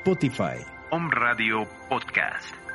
Spotify. Om Radio Podcast.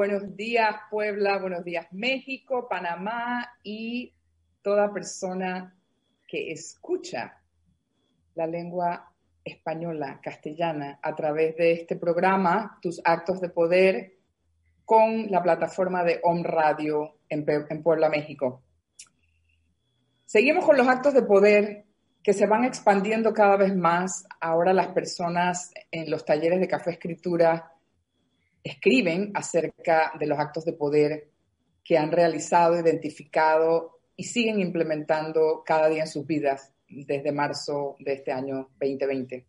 Buenos días Puebla, buenos días México, Panamá y toda persona que escucha la lengua española, castellana, a través de este programa, Tus Actos de Poder, con la plataforma de Om Radio en, en Puebla, México. Seguimos con los actos de poder que se van expandiendo cada vez más. Ahora las personas en los talleres de café escritura escriben acerca de los actos de poder que han realizado, identificado y siguen implementando cada día en sus vidas desde marzo de este año 2020.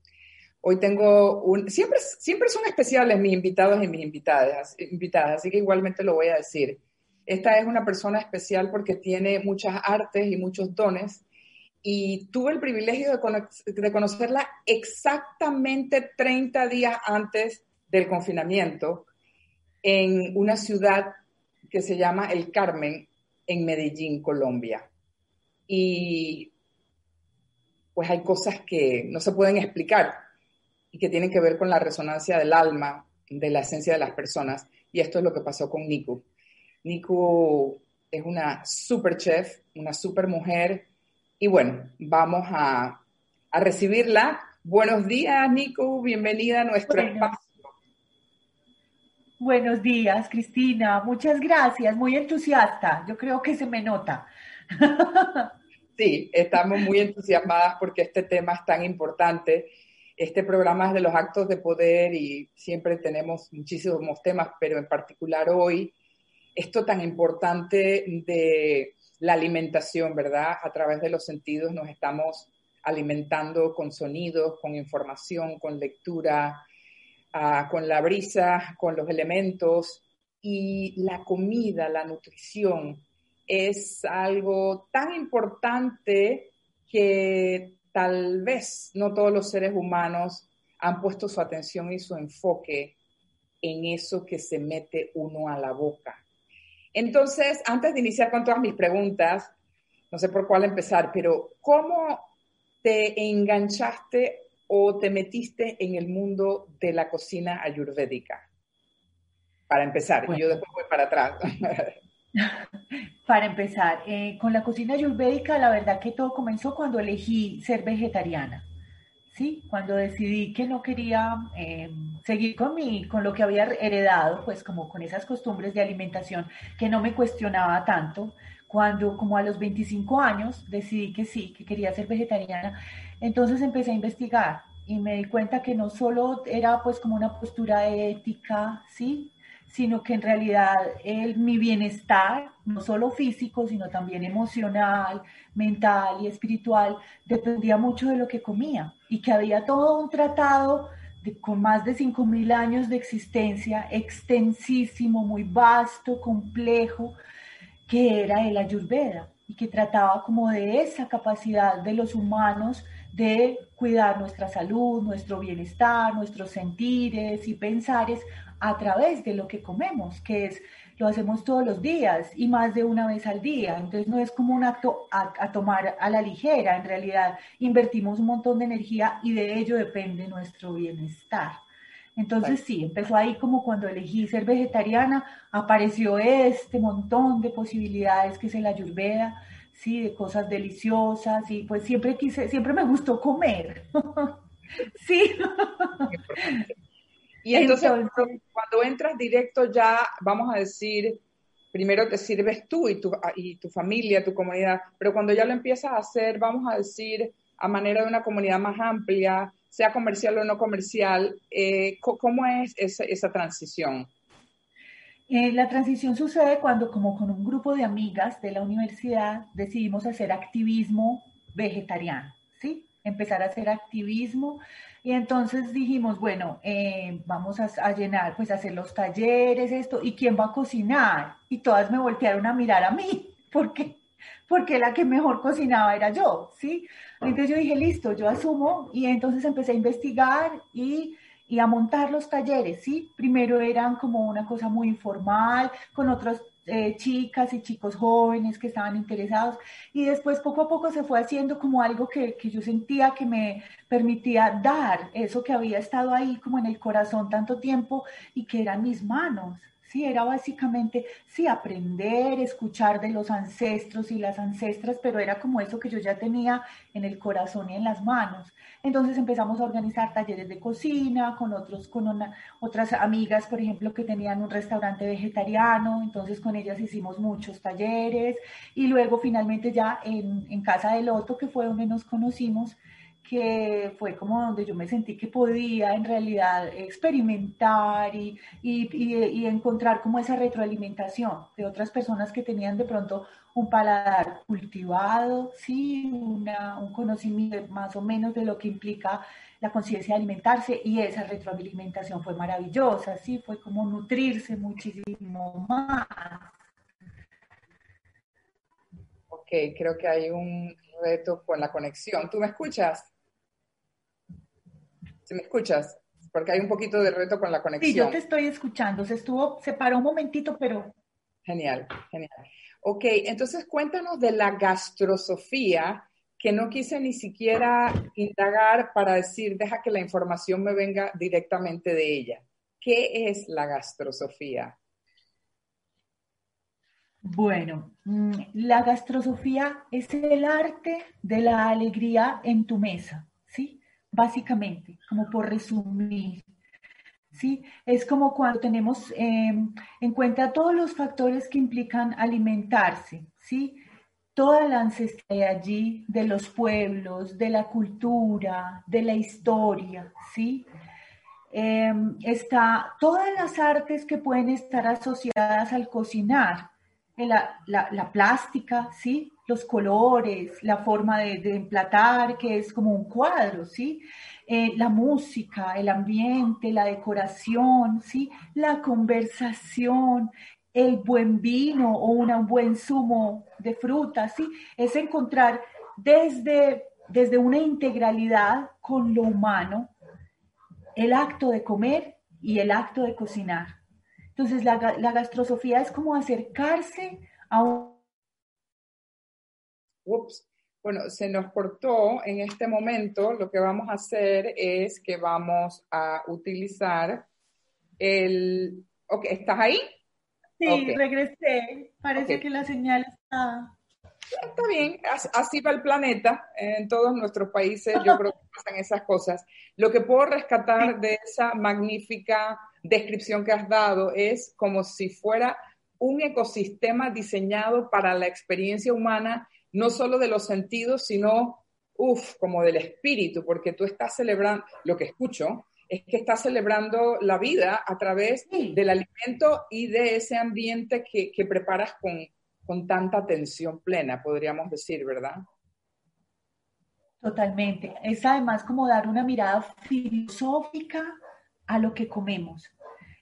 Hoy tengo un, siempre, siempre son especiales mis invitados y mis invitadas, invitadas, así que igualmente lo voy a decir. Esta es una persona especial porque tiene muchas artes y muchos dones y tuve el privilegio de, de conocerla exactamente 30 días antes del confinamiento en una ciudad que se llama El Carmen, en Medellín, Colombia. Y pues hay cosas que no se pueden explicar y que tienen que ver con la resonancia del alma, de la esencia de las personas. Y esto es lo que pasó con Niku. Niku es una super chef, una super mujer. Y bueno, vamos a, a recibirla. Buenos días, Niku. Bienvenida a nuestro espacio. Buenos días, Cristina. Muchas gracias. Muy entusiasta. Yo creo que se me nota. Sí, estamos muy entusiasmadas porque este tema es tan importante. Este programa es de los actos de poder y siempre tenemos muchísimos temas, pero en particular hoy, esto tan importante de la alimentación, ¿verdad? A través de los sentidos nos estamos alimentando con sonidos, con información, con lectura, uh, con la brisa, con los elementos y la comida, la nutrición es algo tan importante que tal vez no todos los seres humanos han puesto su atención y su enfoque en eso que se mete uno a la boca. Entonces, antes de iniciar con todas mis preguntas, no sé por cuál empezar, pero ¿cómo te enganchaste o te metiste en el mundo de la cocina ayurvédica? Para empezar, y yo después voy para atrás. para empezar, eh, con la cocina ayurvédica, la verdad que todo comenzó cuando elegí ser vegetariana. ¿sí? Cuando decidí que no quería eh, seguir con, mi, con lo que había heredado, pues como con esas costumbres de alimentación que no me cuestionaba tanto, cuando como a los 25 años decidí que sí, que quería ser vegetariana, entonces empecé a investigar y me di cuenta que no solo era pues como una postura ética, ¿sí? sino que en realidad el, mi bienestar, no solo físico, sino también emocional, mental y espiritual, dependía mucho de lo que comía y que había todo un tratado de, con más de 5.000 años de existencia, extensísimo, muy vasto, complejo, que era el Ayurveda y que trataba como de esa capacidad de los humanos de cuidar nuestra salud, nuestro bienestar, nuestros sentires y pensares a través de lo que comemos, que es lo hacemos todos los días y más de una vez al día. Entonces no es como un acto a, a, tomar a la ligera, en realidad invertimos un montón de energía y de ello depende nuestro bienestar. Entonces sí, empezó ahí como cuando elegí ser vegetariana, apareció este montón de posibilidades que es el ayurveda, sí, de cosas deliciosas y pues siempre quise, siempre me gustó comer. sí. Y entonces, cuando entras directo ya, vamos a decir, primero te sirves tú y tu, y tu familia, tu comunidad, pero cuando ya lo empiezas a hacer, vamos a decir, a manera de una comunidad más amplia, sea comercial o no comercial, eh, ¿cómo es esa, transición? Eh, la transición sucede cuando, como con un grupo de amigas de la universidad, decidimos hacer activismo vegetariano, ¿sí? empezar a hacer activismo. Y entonces dijimos, bueno, eh, vamos a, llenar, pues a hacer los talleres, esto, ¿y quién va a cocinar? Y todas me voltearon a mirar a mí, porque porque la que mejor cocinaba era yo, ¿sí? Entonces yo dije, listo, yo asumo y entonces empecé a investigar y, y a montar los talleres, ¿sí? Primero eran como una cosa muy informal, con otras eh, chicas y chicos jóvenes que estaban interesados. Y después poco a poco se fue haciendo como algo que, que yo sentía que me permitía dar eso que había estado ahí como en el corazón tanto tiempo y que eran mis manos, Sí, era básicamente, sí, aprender, escuchar de los ancestros y las ancestras, pero era como eso que yo ya tenía en el corazón y en las manos. Entonces empezamos a organizar talleres de cocina con otros, con otras amigas, por ejemplo, que tenían un restaurante vegetariano, entonces con ellas hicimos muchos talleres y luego finalmente ya en, en Casa del Loto, que fue donde nos conocimos, que fue como donde yo me sentí que podía en realidad experimentar y, y, encontrar como esa retroalimentación de otras personas que tenían de pronto un paladar cultivado, sí, una, un conocimiento más o menos de lo que implica la conciencia de alimentarse y esa retroalimentación fue maravillosa, sí, fue como nutrirse muchísimo más. Ok, creo que hay un reto con la conexión. ¿Tú me escuchas? me escuchas? Porque hay un poquito de reto con la conexión. Sí, yo te estoy escuchando. Se estuvo, se paró un momentito, pero... Genial, genial. Ok, entonces cuéntanos de la gastrosofía, que no quise ni siquiera indagar para decir, deja que la información me venga directamente de ella. ¿Qué es la gastrosofía? Bueno, mm, la gastrosofía es el arte de la alegría en tu mesa, ¿sí? básicamente, como por resumir. ¿sí? Es como cuando tenemos em, en cuenta todos los factores que implican alimentarse, ¿sí? Toda la ancestralidad allí de los pueblos, de la cultura, de la historia, ¿sí? Em, está todas las artes que pueden estar asociadas al cocinar, la, la, plástica, ¿sí? Los colores, la forma de, emplatar, que es como un cuadro, ¿sí? Eh, la música, el ambiente, la decoración, ¿sí? La conversación, el buen vino o un buen zumo de fruta, ¿sí? Es encontrar desde, desde una integralidad con lo humano el acto de comer y el acto de cocinar. Entonces, la, la gastrosofía es como acercarse a un... Ups. Bueno, se nos cortó en este momento. Lo que vamos a hacer es que vamos a utilizar el... ¿estás ahí? Sí, regresé. Parece que la señal está... Está bien, así va el planeta. En todos nuestros países yo creo que pasan esas cosas. Lo que puedo rescatar de esa magnífica descripción que has dado es como si fuera un ecosistema diseñado para la experiencia humana, no solo de los sentidos, sino, uff, como del espíritu, porque tú estás celebrando, lo que escucho, es que estás celebrando la vida a través del alimento y de ese ambiente que, que preparas con, con tanta atención plena, podríamos decir, ¿verdad? Totalmente. Es además como dar una mirada filosófica a lo que comemos,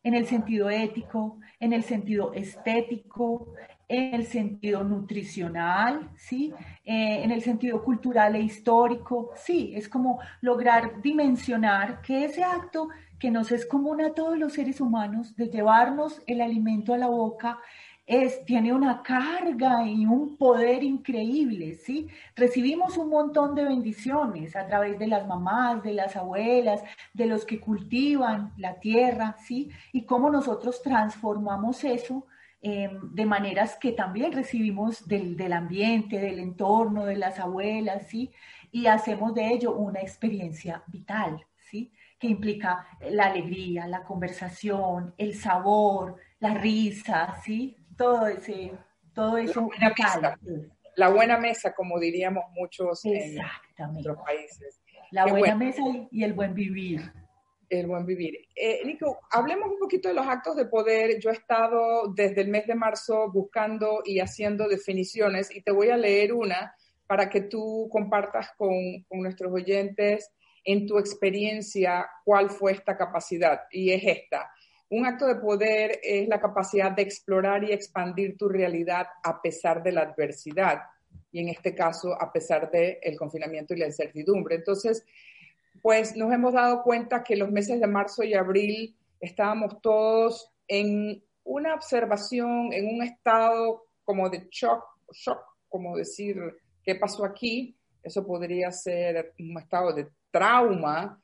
en el sentido ético, en el sentido estético, en el sentido nutricional, ¿sí? Eh, en el sentido cultural e histórico, sí, es como lograr dimensionar que ese acto que nos es común a todos los seres humanos de llevarnos el alimento a la boca tiene una carga y un poder increíble, ¿sí? Recibimos un montón de bendiciones a través de las mamás, de las abuelas, de los que cultivan la tierra, ¿sí? Y cómo nosotros transformamos eso em, de maneras que también recibimos del, del, ambiente, del entorno, de las abuelas, ¿sí? Y hacemos de ello una experiencia vital, ¿sí? Que implica la alegría, la conversación, el sabor, la risa, ¿sí? Todo ese, todo eso. La buena, mesa, la buena mesa, como diríamos muchos en otros países. La buena mesa y el buen vivir. El buen vivir. Eh, Nico, hablemos un poquito de los actos de poder. Yo he estado desde el mes de marzo buscando y haciendo definiciones y te voy a leer una para que tú compartas con, con nuestros oyentes en tu experiencia cuál fue esta capacidad. Y es esta. Un acto de poder es la capacidad de explorar y expandir tu realidad a pesar de la adversidad y en este caso a pesar del el confinamiento y la incertidumbre. Entonces, pues nos hemos dado cuenta que los meses de marzo y abril estábamos todos en una observación, en un estado como de shock, shock, como decir, ¿qué pasó aquí? Eso podría ser un estado de trauma.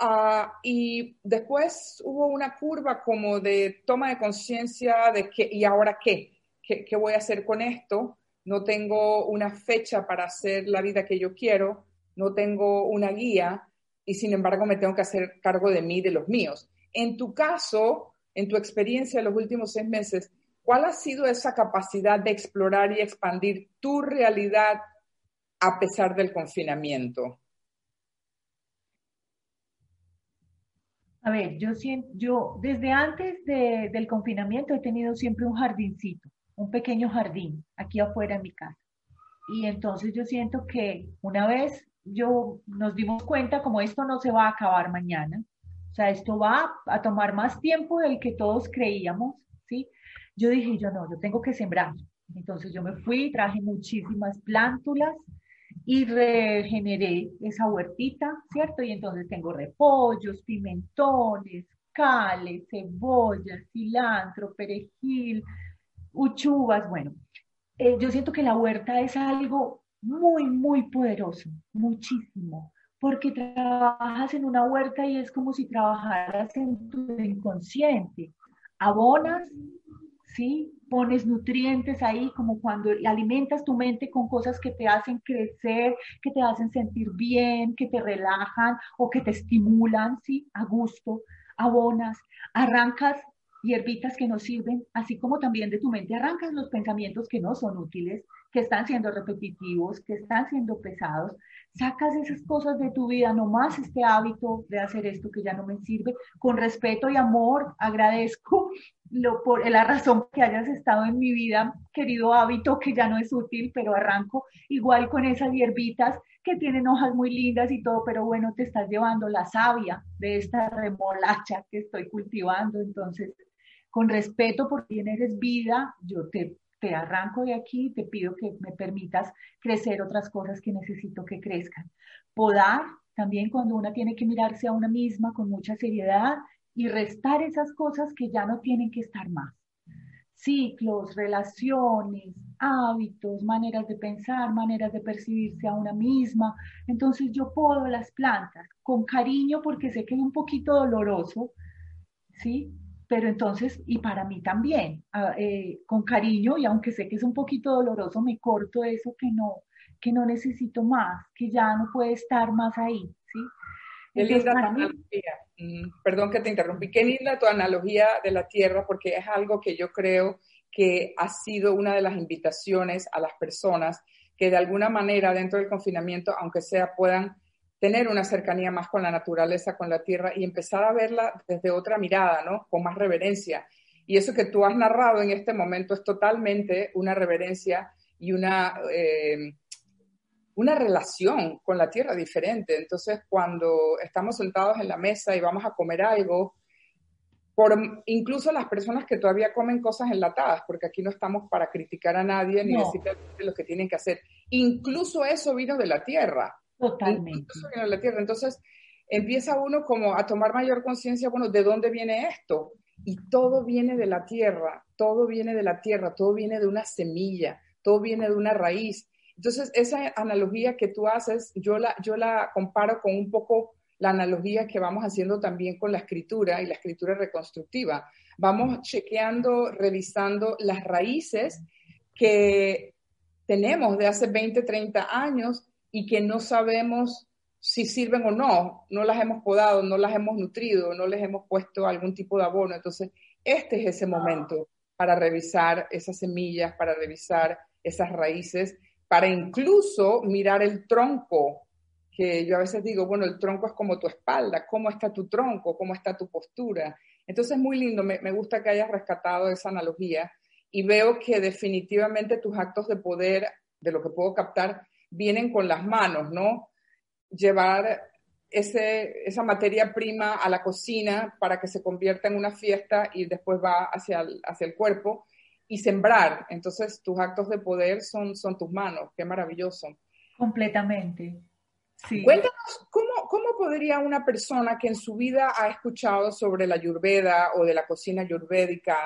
Uh, y después hubo una curva como de toma de conciencia de que, ¿y ahora qué? qué? ¿Qué voy a hacer con esto? No tengo una fecha para hacer la vida que yo quiero, no tengo una guía y sin embargo me tengo que hacer cargo de mí, de los míos. En tu caso, en tu experiencia en los últimos seis meses, ¿cuál ha sido esa capacidad de explorar y expandir tu realidad a pesar del confinamiento? A ver, yo yo desde antes del confinamiento he tenido siempre un jardincito, un pequeño jardín aquí afuera en mi casa. Y entonces yo siento que una vez yo nos dimos cuenta como esto no se va a acabar mañana, o sea, esto va a tomar más tiempo del que todos creíamos, ¿sí? Yo dije, yo no, yo tengo que sembrar. Entonces yo me fui, traje muchísimas plántulas y regeneré esa huertita, ¿cierto? Y entonces tengo repollos, pimentones, cales, cebollas, cilantro, perejil, uchuvas, bueno. Eh, yo siento que la huerta es algo muy, muy poderoso, muchísimo, porque trabajas en una huerta y es como si trabajaras en tu inconsciente. Abonas, ¿sí? Pones nutrientes ahí, como cuando alimentas tu mente con cosas que te hacen crecer, que te hacen sentir bien, que te relajan o que te estimulan, ¿sí? A gusto. Abonas, arrancas hierbitas que no sirven, así como también de tu mente arrancas los pensamientos que no son útiles, que están siendo repetitivos, que están siendo pesados, sacas esas cosas de tu vida, no más este hábito de hacer esto que ya no me sirve, con respeto y amor, agradezco lo, por la razón que hayas estado en mi vida, querido hábito que ya no es útil, pero arranco igual con esas hierbitas que tienen hojas muy lindas y todo, pero bueno, te estás llevando la savia de esta remolacha que estoy cultivando, entonces con respeto por quien eres vida, yo te te arranco de aquí, te pido que me permitas crecer otras cosas que necesito que crezcan. Podar, también cuando una tiene que mirarse a una misma con mucha seriedad y restar esas cosas que ya no tienen que estar más. Ciclos, relaciones, hábitos, maneras de pensar, maneras de percibirse a una misma. Entonces yo podo las plantas con cariño porque sé que es un poquito doloroso, ¿sí? Pero entonces, y para mí también, ah, eh, con cariño, y aunque sé que es un poquito doloroso, me corto eso que no, que no necesito más, que ya no puede estar más ahí, ¿sí? Qué linda tu analogía. Mm, perdón que te interrumpí. Qué linda tu analogía de la tierra, porque es algo que yo creo que ha sido una de las invitaciones a las personas que de alguna manera dentro del confinamiento, aunque sea, puedan tener una cercanía más con la naturaleza, con la tierra y empezar a verla desde otra mirada, ¿no? Con más reverencia. Y eso que tú has narrado en este momento es totalmente una reverencia y una, eh, una relación con la tierra diferente. Entonces, cuando estamos sentados en la mesa y vamos a comer algo, por incluso las personas que todavía comen cosas enlatadas, porque aquí no estamos para criticar a nadie ni decir lo que tienen que hacer. Incluso eso vino de la tierra. Totalmente. la tierra. Entonces empieza uno como a tomar mayor conciencia, bueno, ¿de dónde viene esto? Y todo viene de la tierra, todo viene de la tierra, todo viene de una semilla, todo viene de una raíz. Entonces, esa analogía que tú haces, yo la, yo la comparo con un poco la analogía que vamos haciendo también con la escritura y la escritura reconstructiva. Vamos chequeando, revisando las raíces que tenemos de hace 20, 30 años y que no sabemos si sirven o no, no las hemos podado, no las hemos nutrido, no les hemos puesto algún tipo de abono. Entonces, este es ese momento para revisar esas semillas, para revisar esas raíces, para incluso mirar el tronco, que yo a veces digo, bueno, el tronco es como tu espalda, cómo está tu tronco, cómo está tu postura. Entonces, es muy lindo, me, me gusta que hayas rescatado esa analogía y veo que definitivamente tus actos de poder de lo que puedo captar, vienen con las manos, ¿no? Llevar ese, esa materia prima a la cocina para que se convierta en una fiesta y después va hacia el, hacia el cuerpo y sembrar. Entonces, tus actos de poder son, son tus manos. Qué maravilloso. Completamente. Sí. Cuéntanos, ¿cómo, ¿cómo podría una persona que en su vida ha escuchado sobre la ayurveda o de la cocina ayurvédica,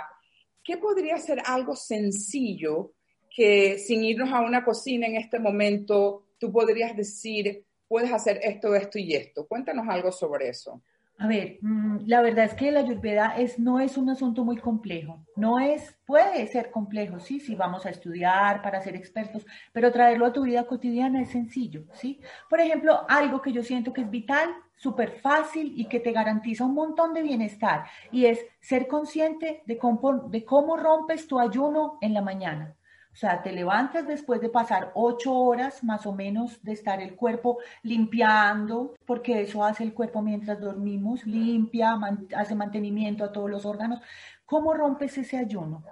qué podría ser algo sencillo que sin irnos a una cocina en este momento, tú podrías decir, puedes hacer esto, esto y esto? Cuéntanos algo sobre eso. A ver, mm, la verdad es que la ayurveda es, no es un asunto muy complejo. No es, puede ser complejo, sí, si vamos a estudiar para ser expertos, pero traerlo a tu vida cotidiana es sencillo, sí. Por ejemplo, algo que yo siento que es vital, súper fácil y que te garantiza un montón de bienestar, y es ser consciente de cómo rompes tu ayuno en la mañana. O sea, te levantas después de pasar ocho horas más o menos de estar el cuerpo limpiando, porque eso hace el cuerpo mientras dormimos, limpia, hace mantenimiento a todos los órganos. ¿Cómo rompes ese ayuno?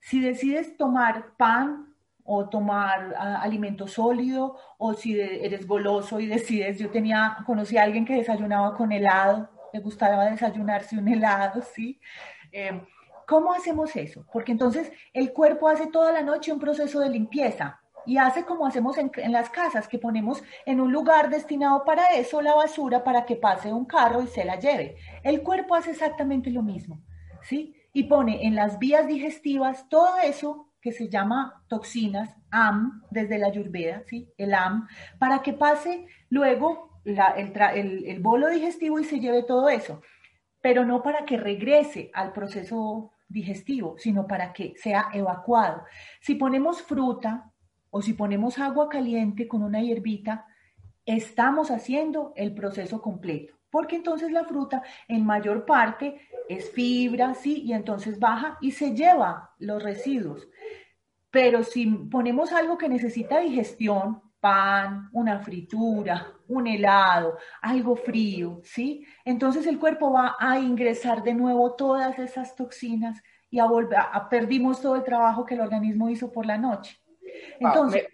Si decides tomar pan o tomar uh, alimento sólido, o si eres goloso y decides, yo tenía, conocí a alguien que desayunaba con helado, le gustaba desayunarse un helado, ¿sí? Eh, ¿Cómo hacemos eso? Porque entonces el cuerpo hace toda la noche un proceso de limpieza y hace como hacemos en, las casas, que ponemos en un lugar destinado para eso la basura para que pase un carro y se la lleve. El cuerpo hace exactamente lo mismo, ¿sí? Y pone en las vías digestivas todo eso que se llama toxinas, AM, desde la ayurveda, ¿sí? El AM, para que pase luego el, el bolo digestivo y se lleve todo eso, pero no para que regrese al proceso digestivo, sino para que sea evacuado. Si ponemos fruta o si ponemos agua caliente con una hierbita, estamos haciendo el proceso completo, porque entonces la fruta en mayor parte es fibra, sí, y entonces baja y se lleva los residuos. Pero si ponemos algo que necesita digestión, pan, una fritura, un helado, algo frío, ¿sí? Entonces el cuerpo va a ingresar de nuevo todas esas toxinas y a volver, a, perdimos todo el trabajo que el organismo hizo por la noche. Entonces...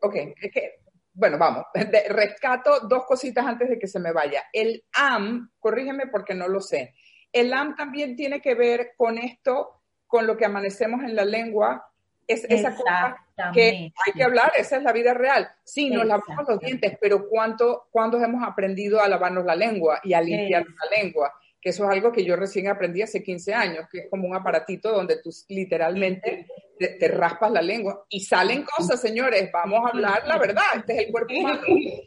ok, es que, bueno, vamos, rescato dos cositas antes de que se me vaya. El AM, corrígeme porque no lo sé, el AM también tiene que ver con esto, con lo que amanecemos en la lengua, es esa cosa que hay que hablar, esa es la vida real. Sí, nos lavamos los dientes, pero ¿cuánto, ¿cuándo hemos aprendido a lavarnos la lengua y a limpiar la lengua? Que eso es algo que yo recién aprendí hace 15 años, que es como un aparatito donde tú literalmente te, raspas la lengua y salen cosas, señores, vamos a hablar la verdad, este es el cuerpo humano.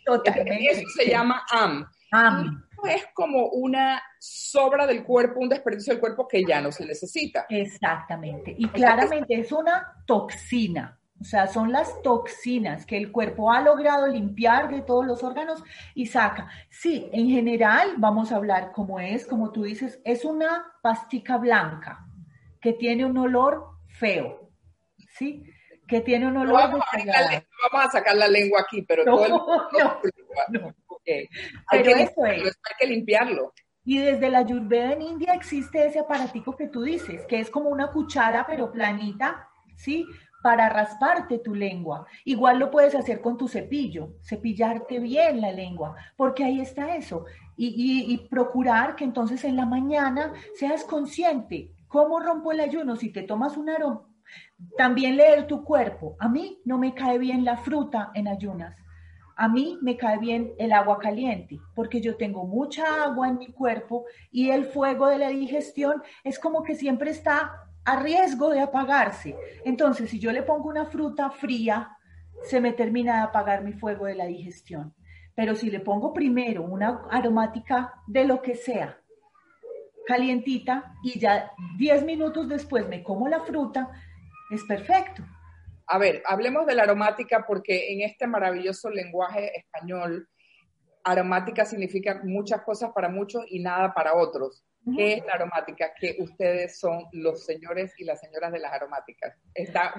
Totalmente. Eso se llama AM. AM es como una sobra del cuerpo, un desperdicio del cuerpo que ya no se necesita. Exactamente. Y claramente es una toxina. O sea, son las toxinas que el cuerpo ha logrado limpiar de todos los órganos y saca. Sí, en general, vamos a hablar como es, como tú dices, es una pastica blanca que tiene un olor feo. ¿Sí? Que tiene un olor. vamos, a, sacar la lengua aquí, pero todo el... Hay, que hay que limpiarlo. Y desde la Ayurveda en India existe ese aparatico que tú dices, que es como una cuchara pero planita, ¿sí? Para rasparte tu lengua. Igual lo puedes hacer con tu cepillo, cepillarte bien la lengua, porque ahí está eso. Y, y procurar que entonces en la mañana seas consciente. ¿Cómo rompo el ayuno? Si te tomas un aroma, también leer tu cuerpo. A mí no me cae bien la fruta en ayunas a mí me cae bien el agua caliente porque yo tengo mucha agua en mi cuerpo y el fuego de la digestión es como que siempre está a riesgo de apagarse. Entonces, si yo le pongo una fruta fría, se me termina de apagar mi fuego de la digestión. Pero si le pongo primero una aromática de lo que sea, calientita, y ya 10 minutos después me como la fruta, es perfecto. A ver, hablemos de la aromática porque en este maravilloso lenguaje español, aromática significa muchas cosas para muchos y nada para otros. ¿Qué es la aromática? Que ustedes son los señores y las señoras de las aromáticas.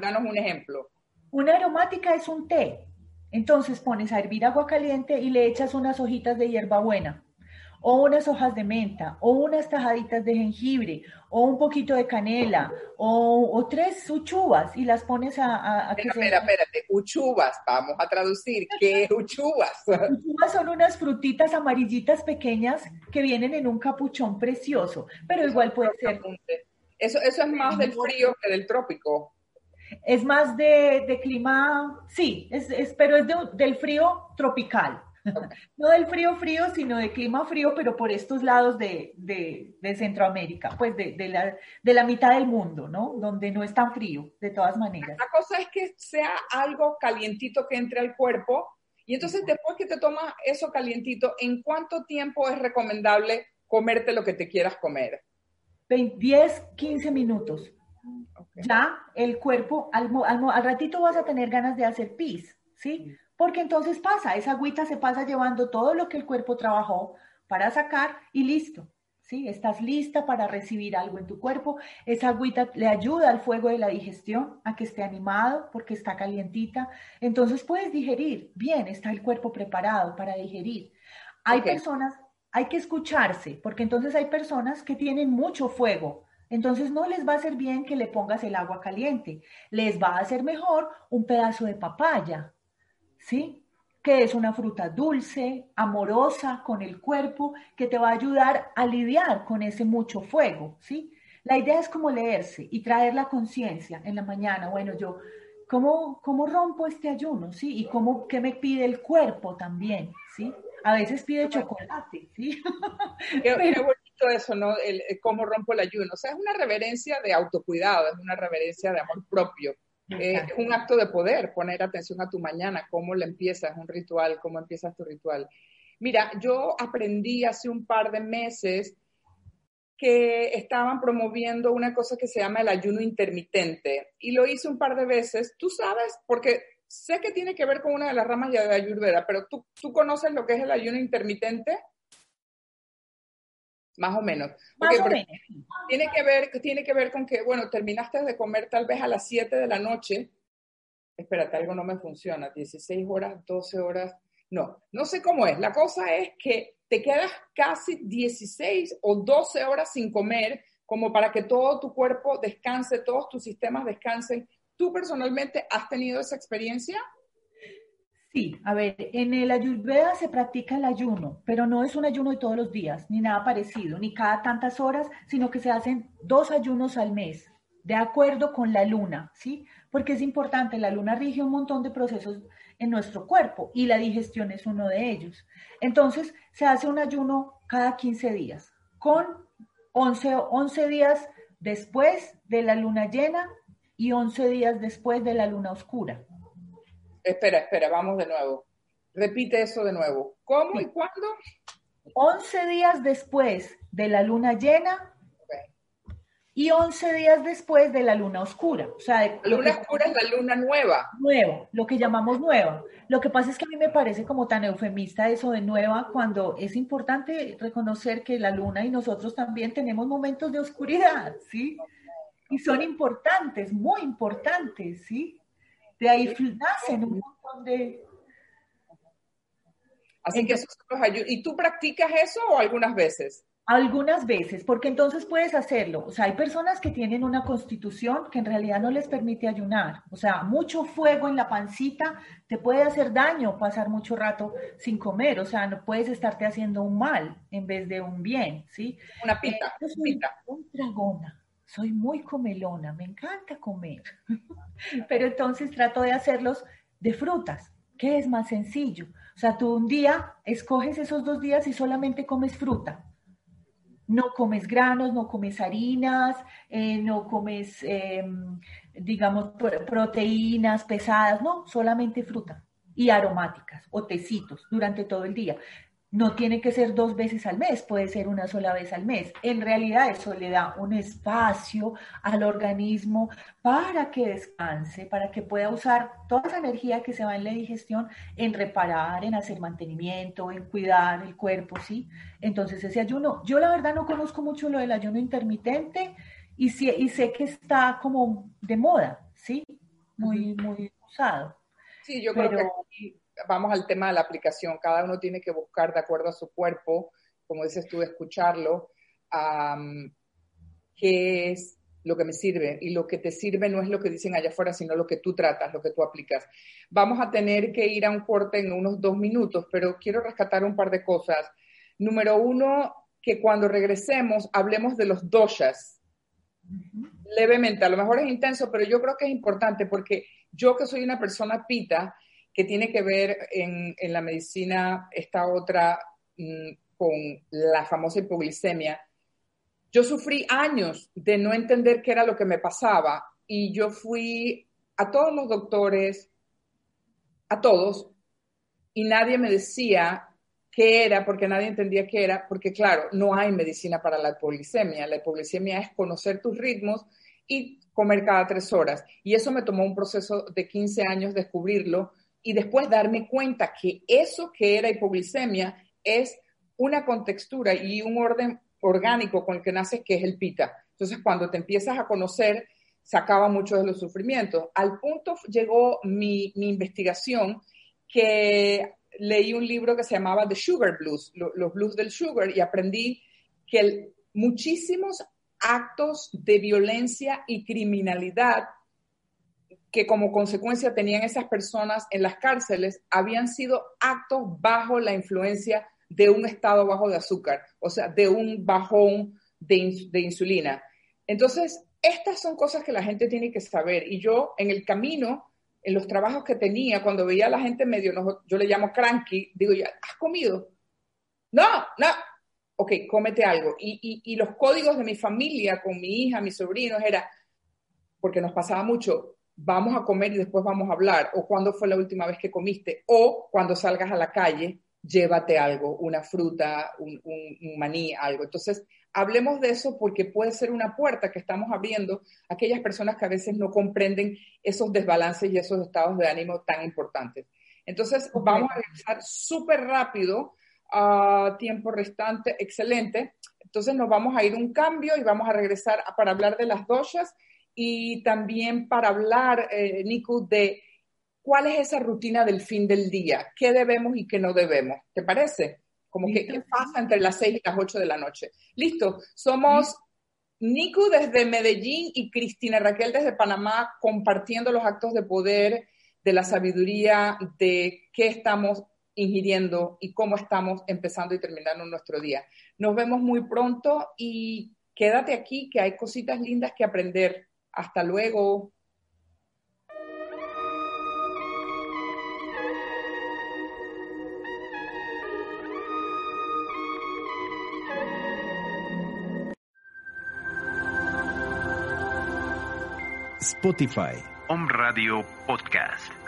danos un ejemplo. Una aromática es un té. Entonces pones a hervir agua caliente y le echas unas hojitas de hierbabuena o unas hojas de menta, o unas tajaditas de jengibre, o un poquito de canela, o, tres uchuvas y las pones a, a, que espera, espérate, uchuvas, vamos a traducir, ¿qué uchuvas? Uchuvas son unas frutitas amarillitas pequeñas que vienen en un capuchón precioso, pero igual puede ser... Eso, eso es más del frío que del trópico. Es más de, clima, sí, es, pero es del frío tropical. No del frío frío, sino de clima frío, pero por estos lados de, Centroamérica, pues de, la, de la mitad del mundo, ¿no? Donde no es tan frío, de todas maneras. La cosa es que sea algo calientito que entre al cuerpo. Y entonces después que te tomas eso calientito, ¿en cuánto tiempo es recomendable comerte lo que te quieras comer? 10, 15 minutos. Ya el cuerpo, al, al, ratito vas a tener ganas de hacer pis, ¿sí? Porque entonces pasa, esa agüita se pasa llevando todo lo que el cuerpo trabajó para sacar y listo. ¿Sí? Estás lista para recibir algo en tu cuerpo. Esa agüita le ayuda al fuego de la digestión a que esté animado porque está calientita. Entonces puedes digerir. Bien, está el cuerpo preparado para digerir. Hay personas, hay que escucharse, porque entonces hay personas que tienen mucho fuego. Entonces no les va a hacer bien que le pongas el agua caliente. Les va a hacer mejor un pedazo de papaya, ¿sí? Que es una fruta dulce, amorosa con el cuerpo, que te va a ayudar a lidiar con ese mucho fuego, ¿sí? La idea es como leerse y traer la conciencia en la mañana. Bueno, yo, ¿cómo, ¿cómo rompo este ayuno? ¿Sí? Y cómo, ¿qué me pide el cuerpo también? ¿Sí? A veces pide chocolate, ¿sí? Qué, bonito eso, ¿no? El, cómo rompo el ayuno. O sea, es una reverencia de autocuidado, es una reverencia de amor propio. Eh, es un acto de poder poner atención a tu mañana, cómo le empiezas, un ritual, cómo empiezas tu ritual. Mira, yo aprendí hace un par de meses que estaban promoviendo una cosa que se llama el ayuno intermitente y lo hice un par de veces. Tú sabes, porque sé que tiene que ver con una de las ramas de Ayurveda, pero ¿tú, ¿tú conoces lo que es el ayuno intermitente? Más o menos. Tiene que, ver, tiene que ver con que, bueno, terminaste de comer tal vez a las 7 de la noche. Espérate, algo no me funciona. 16 horas, 12 horas. No, no sé cómo es. La cosa es que te quedas casi 16 o 12 horas sin comer como para que todo tu cuerpo descanse, todos tus sistemas descansen. ¿Tú personalmente has tenido esa experiencia? Sí, a ver, en el Ayurveda se practica el ayuno, pero no es un ayuno de todos los días, ni nada parecido, ni cada tantas horas, sino que se hacen dos ayunos al mes, de acuerdo con la luna, ¿sí? Porque es importante, la luna rige un montón de procesos en nuestro cuerpo y la digestión es uno de ellos. Entonces, se hace un ayuno cada 15 días, con 11, 11 días después de la luna llena y 11 días después de la luna oscura. Espera, espera, vamos de nuevo. Repite eso de nuevo. ¿Cómo y cuándo? 11 días después de la luna llena y 11 días después de la luna oscura. O sea, la luna oscura es la luna nueva. Nueva, lo que llamamos nueva. Lo que pasa es que a mí me parece como tan eufemista eso de nueva cuando es importante reconocer que la luna y nosotros también tenemos momentos de oscuridad, ¿sí? Y son importantes, muy importantes, ¿sí? De ahí nacen un montón de... Así que eso ¿Y tú practicas eso o algunas veces? Algunas veces, porque entonces puedes hacerlo. O sea, hay personas que tienen una constitución que en realidad no les permite ayunar. O sea, mucho fuego en la pancita te puede hacer daño pasar mucho rato sin comer. O sea, no puedes estarte haciendo un mal en vez de un bien, ¿sí? Una pita, eh, pita. Un dragona soy muy comelona, me encanta comer, pero entonces trato de hacerlos de frutas, que es más sencillo. O sea, tú un día escoges esos dos días y solamente comes fruta. No comes granos, no comes harinas, eh, no comes, em, digamos, proteínas pesadas, no, solamente fruta y aromáticas o tecitos durante todo el día. No tiene que ser dos veces al mes, puede ser una sola vez al mes. En realidad eso le da un espacio al organismo para que descanse, para que pueda usar toda esa energía que se va en la digestión en reparar, en hacer mantenimiento, en cuidar el cuerpo, ¿sí? Entonces ese ayuno, yo la verdad no conozco mucho lo del ayuno intermitente y, y sé que está como de moda, ¿sí? Muy, muy usado. Sí, yo creo que vamos al tema de la aplicación. Cada uno tiene que buscar de acuerdo a su cuerpo como dices tú, escucharlo, qué es lo que me sirve y lo que te sirve no es lo que dicen allá afuera, sino lo que tú tratas, lo que tú aplicas. Vamos a tener que ir a un corte en unos dos minutos, pero quiero rescatar un par de cosas. Número uno, que cuando regresemos hablemos de los doshas. Levemente, a lo mejor es intenso, pero yo creo que es importante porque yo que soy una persona pita, que tiene que ver en, la medicina esta otra mm, con la famosa hipoglicemia, yo sufrí años de no entender qué era lo que me pasaba y yo fui a todos los doctores, a todos, y nadie me decía qué era, porque nadie entendía qué era, porque claro, no hay medicina para la hipoglicemia. La hipoglicemia es conocer tus ritmos y comer cada tres horas. Y eso me tomó un proceso de 15 años descubrirlo y después darme cuenta que eso que era hipoglicemia es una contextura y un orden orgánico con el que naces, que es el pita. Entonces, cuando te empiezas a conocer, se acaba mucho de los sufrimientos. Al punto llegó mi, investigación que leí un libro que se llamaba The Sugar Blues, los blues del sugar, y aprendí que muchísimos actos de violencia y criminalidad que como consecuencia tenían esas personas en las cárceles habían sido actos bajo la influencia de un estado bajo de azúcar, o sea, de un bajón de, insulina. Entonces, estas son cosas que la gente tiene que saber. Y yo, en el camino, en los trabajos que tenía, cuando veía a la gente medio, yo le llamo cranky, digo, ya, ¿has comido? No, no. Ok, cómete algo. Y, y los códigos de mi familia con mi hija, mis sobrinos, era, porque nos pasaba mucho, vamos a comer y después vamos a hablar, o cuándo fue la última vez que comiste, o cuando salgas a la calle, llévate algo, una fruta, un, maní, algo. Entonces, hablemos de eso porque puede ser una puerta que estamos abriendo a aquellas personas que a veces no comprenden esos desbalances y esos estados de ánimo tan importantes. Entonces, vamos a regresar súper rápido a tiempo restante, excelente. Entonces, nos vamos a ir un cambio y vamos a regresar para hablar de las doshas y también para hablar, eh, Nico, de cuál es esa rutina del fin del día, qué debemos y qué no debemos. ¿Te parece? Como que qué pasa entre las 6 y las 8 de la noche. Listo, somos Nico desde Medellín y Cristina Raquel desde Panamá compartiendo los actos de poder, de la sabiduría, de qué estamos ingiriendo y cómo estamos empezando y terminando nuestro día. Nos vemos muy pronto y quédate aquí que hay cositas lindas que aprender. Hasta luego. Spotify. Home Radio Podcast.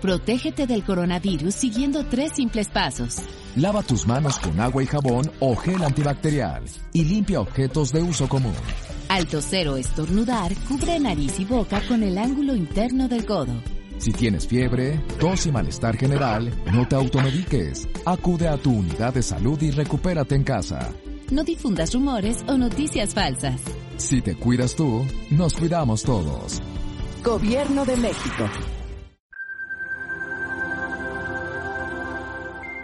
Protégete del coronavirus siguiendo tres simples pasos. Lava tus manos con agua y jabón o gel antibacterial y limpia objetos de uso común. Al toser o estornudar, cubre nariz y boca con el ángulo interno del codo. Si tienes fiebre, tos y malestar general, no te automediques. Acude a tu unidad de salud y recupérate en casa. No difundas rumores o noticias falsas. Si te cuidas tú, nos cuidamos todos. Gobierno de México.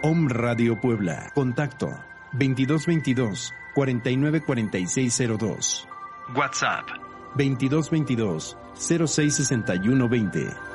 Om Radio Puebla. Contacto 2222 494602. WhatsApp 2222 066120.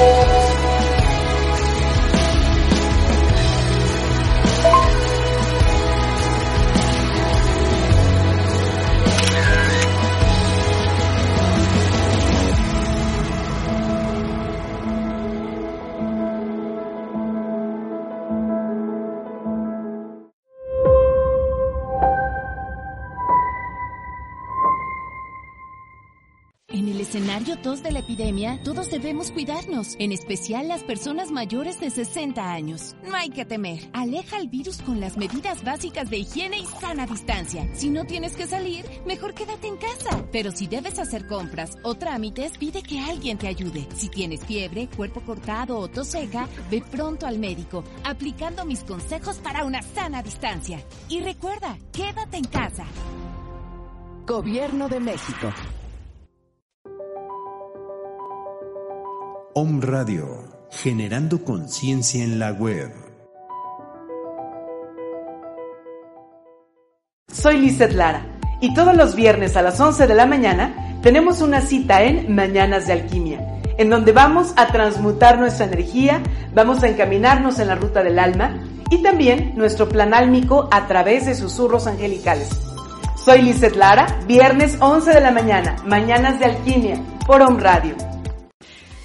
En el escenario 2 de la epidemia, todos debemos cuidarnos, en especial las personas mayores de 60 años. No hay que temer. Aleja el virus con las medidas básicas de higiene y sana distancia. Si no tienes que salir, mejor quédate en casa. Pero si debes hacer compras o trámites, pide que alguien te ayude. Si tienes fiebre, cuerpo cortado o tos seca, ve pronto al médico, aplicando mis consejos para una sana distancia. Y recuerda, quédate en casa. Gobierno de México. Om Radio, generando conciencia en la web. Soy Lizeth Lara y todos los viernes a las 11 de la mañana tenemos una cita en Mañanas de Alquimia, en donde vamos a transmutar nuestra energía, vamos a encaminarnos en la ruta del alma y también nuestro plan álmico a través de susurros angelicales. Soy Lizeth Lara, viernes 11 de la mañana, Mañanas de Alquimia, por Home Radio.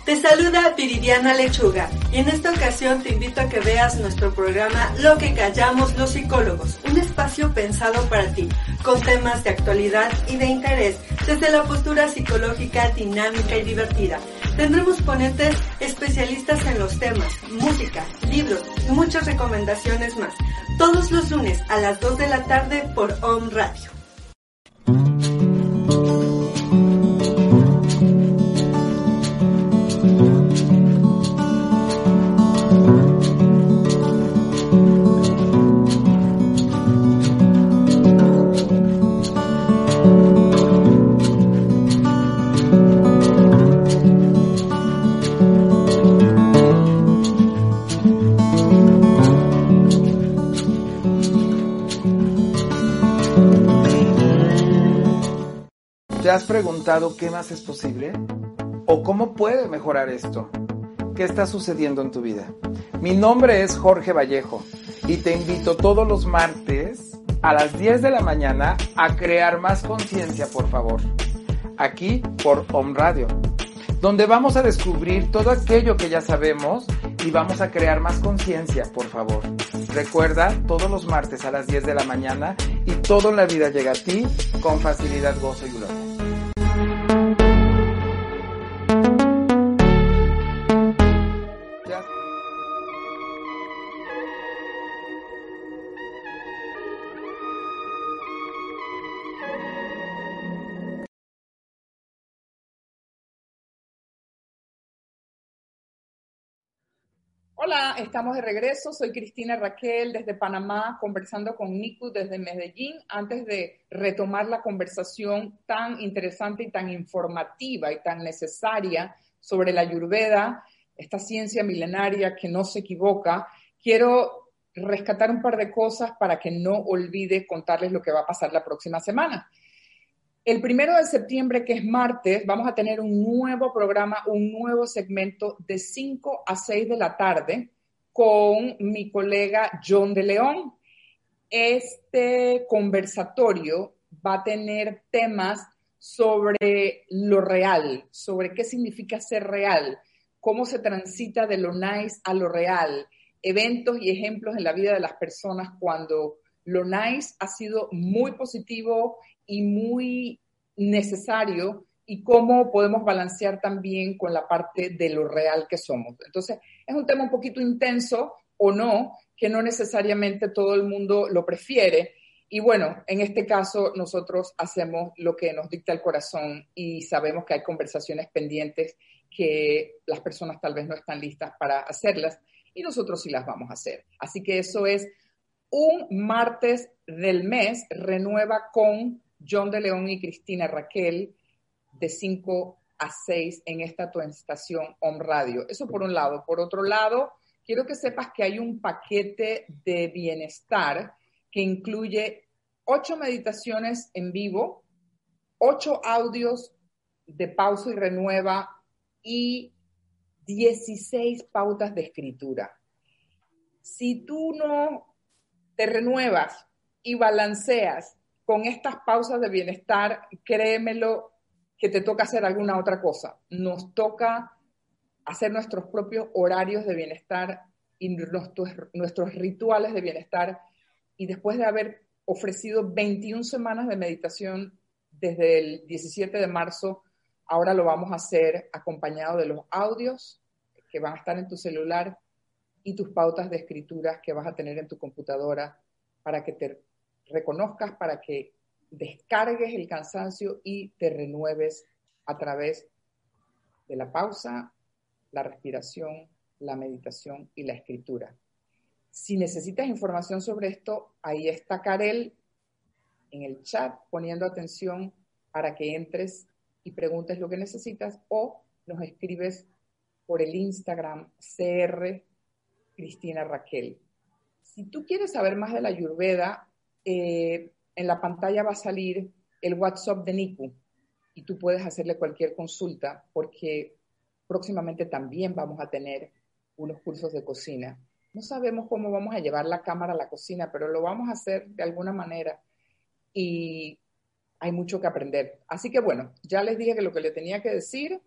Te saluda Viridiana Lechuga y en esta ocasión te invito a que veas nuestro programa Lo que callamos los psicólogos, un espacio pensado para ti, con temas de actualidad y de interés, desde la postura psicológica dinámica y divertida. Tendremos ponentes especialistas en los temas, música, libros y muchas recomendaciones más, todos los lunes a las 2 de la tarde por Home Radio. Has preguntado qué más es posible? ¿O cómo puede mejorar esto? ¿Qué está sucediendo en tu vida? Mi nombre es Jorge Vallejo y te invito todos los martes a las 10 de la mañana a crear más conciencia, por favor. Aquí por Home Radio, donde vamos a descubrir todo aquello que ya sabemos y vamos a crear más conciencia, por favor. Recuerda, todos los martes a las 10 de la mañana y todo en la vida llega a ti con facilidad, gozo y gloria. Hola, estamos de regreso. Soy Cristina Raquel desde Panamá, conversando con Niku desde Medellín. Antes de retomar la conversación tan interesante y tan informativa y tan necesaria sobre la Ayurveda, esta ciencia milenaria que no se equivoca, quiero rescatar un par de cosas para que no olvide contarles lo que va a pasar la próxima semana. El primero de septiembre, que es martes, vamos a tener un nuevo programa, un nuevo segmento de 5 a 6 de la tarde con mi colega John de León. Este conversatorio va a tener temas sobre lo real, sobre qué significa ser real, cómo se transita de lo nice a lo real, eventos y ejemplos en la vida de las personas cuando lo nice ha sido muy positivo y muy necesario y cómo podemos balancear también con la parte de lo real que somos. Entonces, es un tema un poquito intenso o no, que no necesariamente todo el mundo lo prefiere. Y bueno, en este caso nosotros hacemos lo que nos dicta el corazón y sabemos que hay conversaciones pendientes que las personas tal vez no están listas para hacerlas y nosotros sí las vamos a hacer. Así que eso es un martes del mes, renueva con John de León y Cristina Raquel de 5 a 6 en esta tu estación Home Radio. Eso por un lado. Por otro lado, quiero que sepas que hay un paquete de bienestar que incluye ocho meditaciones en vivo, ocho audios de pausa y renueva y 16 pautas de escritura. Si tú no te renuevas y balanceas con estas pausas de bienestar, créemelo que te toca hacer alguna otra cosa. Nos toca hacer nuestros propios horarios de bienestar y nuestros, rituales de bienestar. Y después de haber ofrecido 21 semanas de meditación desde el 17 de marzo, Ahora lo vamos a hacer acompañado de los audios que van a estar en tu celular y tus pautas de escrituras que vas a tener en tu computadora para que te reconozcas, para que descargues el cansancio y te renueves a través de la pausa, la respiración, la meditación y la escritura. Si necesitas información sobre esto, ahí está Karel en el chat poniendo atención para que entres y preguntes lo que necesitas o nos escribes por el Instagram CR Cristina Raquel. Si tú quieres saber más de la Ayurveda, eh, en la pantalla va a salir el WhatsApp de Niku y tú puedes hacerle cualquier consulta porque próximamente también vamos a tener unos cursos de cocina. No sabemos cómo vamos a llevar la cámara a la cocina, pero lo vamos a hacer de alguna manera y hay mucho que aprender. Así que bueno, ya les dije que lo que le tenía que decir,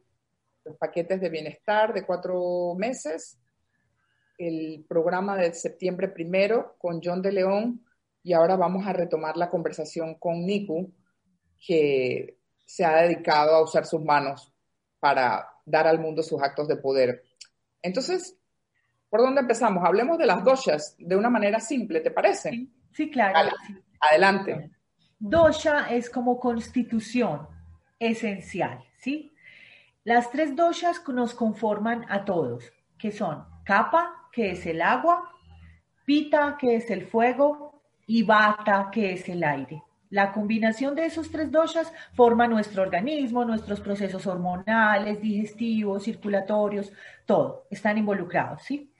los paquetes de bienestar de cuatro meses, el programa de septiembre primero con John de León y ahora vamos a retomar la conversación con Niku, que se ha dedicado a usar sus manos para dar al mundo sus actos de poder. Entonces, ¿por dónde empezamos? Hablemos de las doshas de una manera simple, ¿te parece? Sí, claro. Adelante. Dosha es como constitución esencial, ¿sí? Las tres doshas nos conforman a todos, que son Kapha, que es el agua, Pita, que es el fuego, y Vata, que es el aire. La combinación de esos tres doshas forma nuestro organismo, nuestros procesos hormonales, digestivos, circulatorios, todo, están involucrados, ¿sí?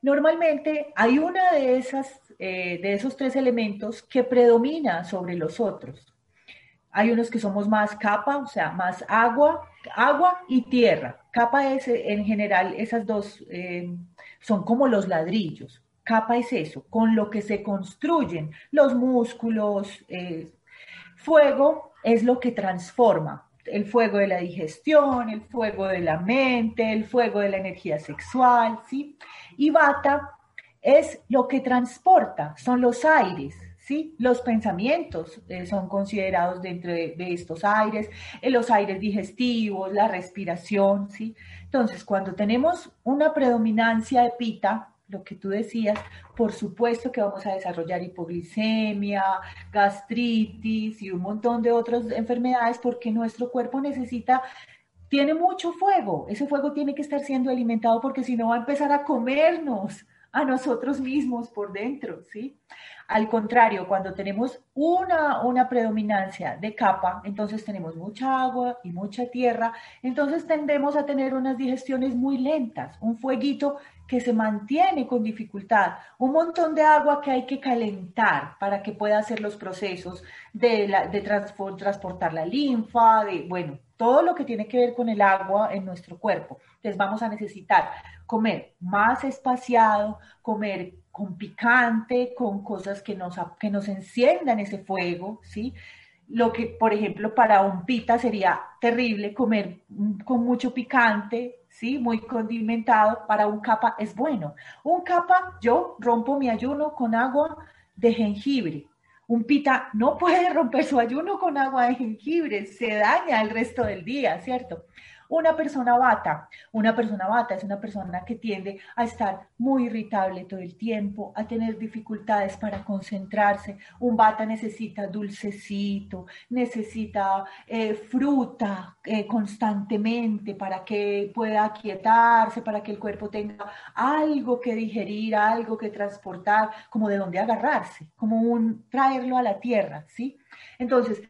Normalmente hay una de esas eh, de esos tres elementos que predomina sobre los otros. Hay unos que somos más capa, o sea, más agua, agua y tierra. Capa es, en general, esas dos eh, son como los ladrillos. Capa es eso, con lo que se construyen los músculos. Eh, fuego es lo que transforma, el fuego de la digestión, el fuego de la mente, el fuego de la energía sexual, ¿sí? Y bata es lo que transporta, son los aires, ¿sí? Los pensamientos eh, son considerados dentro de, estos aires, eh, los aires digestivos, la respiración, ¿sí? Entonces, cuando tenemos una predominancia de pita, lo que tú decías, por supuesto que vamos a desarrollar hipoglicemia, gastritis y un montón de otras enfermedades porque nuestro cuerpo necesita tiene mucho fuego, ese fuego tiene que estar siendo alimentado porque si no va a empezar a comernos, a nosotros mismos por dentro, ¿sí? Al contrario, cuando tenemos una, una predominancia de capa, entonces tenemos mucha agua y mucha tierra, entonces tendemos a tener unas digestiones muy lentas, un fueguito que se mantiene con dificultad, un montón de agua que hay que calentar para que pueda hacer los procesos de, de transportar la linfa, de, bueno, todo lo que tiene que ver con el agua en nuestro cuerpo. Entonces vamos a necesitar comer más espaciado, comer con picante, con cosas que nos, que nos enciendan ese fuego, ¿sí? Lo que, por ejemplo, para un pita sería terrible comer con mucho picante, ¿sí? Muy condimentado. Para un capa es bueno. Un capa, yo rompo mi ayuno con agua de jengibre. Un pita no puede romper su ayuno con agua de jengibre, se daña el resto del día, ¿cierto? Una persona bata, una persona bata es una persona que tiende a estar muy irritable todo el tiempo, a tener dificultades para concentrarse. Un bata necesita dulcecito, necesita eh, fruta eh, constantemente para que pueda aquietarse, para que el cuerpo tenga algo que digerir, algo que transportar, como de dónde agarrarse, como un traerlo a la tierra, ¿sí? Entonces,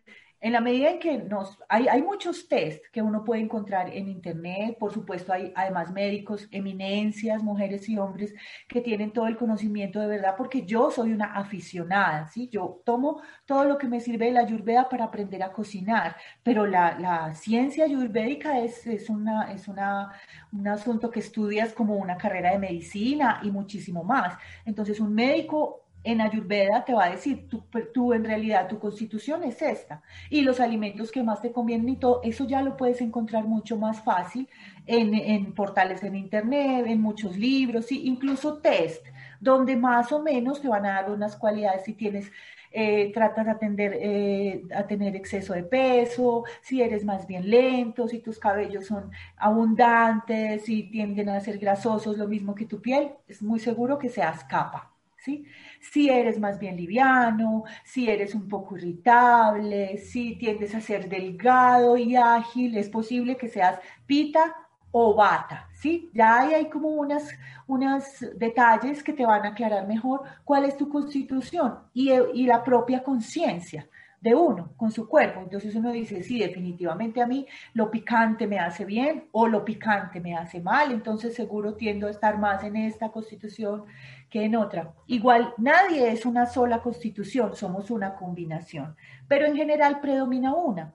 en la medida en que nos, hay, hay muchos test que uno puede encontrar en Internet, por supuesto hay además médicos, eminencias, mujeres y hombres que tienen todo el conocimiento de verdad, porque yo soy una aficionada, ¿sí? Yo tomo todo lo que me sirve de la ayurveda para aprender a cocinar, pero la, la ciencia ayurvédica es, es, una, es una, un asunto que estudias como una carrera de medicina y muchísimo más. Entonces, un médico en Ayurveda te va a decir, tú, tú, en realidad tu constitución es esta y los alimentos que más te convienen y todo, eso ya lo puedes encontrar mucho más fácil en, en portales en internet, en muchos libros, incluso test, donde más o menos te van a dar unas cualidades si tienes eh, tratas de atender, eh, a tener exceso de peso, si eres más bien lento, si tus cabellos son abundantes, si tienden a ser grasosos, lo mismo que tu piel, es muy seguro que seas capa. ¿Sí? Si eres más bien liviano, si eres un poco irritable, si tiendes a ser delgado y ágil, es posible que seas pita o bata, ¿sí? Ya hay, hay como unas, unos detalles que te van a aclarar mejor cuál es tu constitución y la propia conciencia de uno con su cuerpo. Entonces uno dice, sí, definitivamente a mí lo picante me hace bien o lo picante me hace mal, entonces seguro tiendo a estar más en esta constitución que en otra. Igual, nadie es una sola constitución, somos una combinación, pero en general predomina una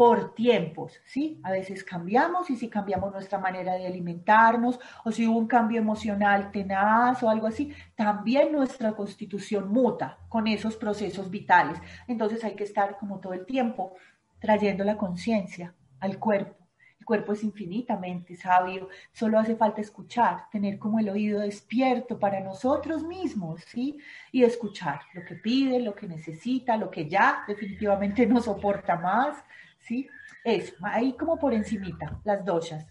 por tiempos, ¿sí? A veces cambiamos y si cambiamos nuestra manera de alimentarnos o si hubo un cambio emocional tenaz o algo así, también nuestra constitución muta con esos procesos vitales. Entonces hay que estar como todo el tiempo trayendo la conciencia al cuerpo. El cuerpo es infinitamente sabio, solo hace falta escuchar, tener como el oído despierto para nosotros mismos, ¿sí? Y escuchar lo que pide, lo que necesita, lo que ya definitivamente no soporta más, ¿sí? Eso, ahí como por encimita, las doshas.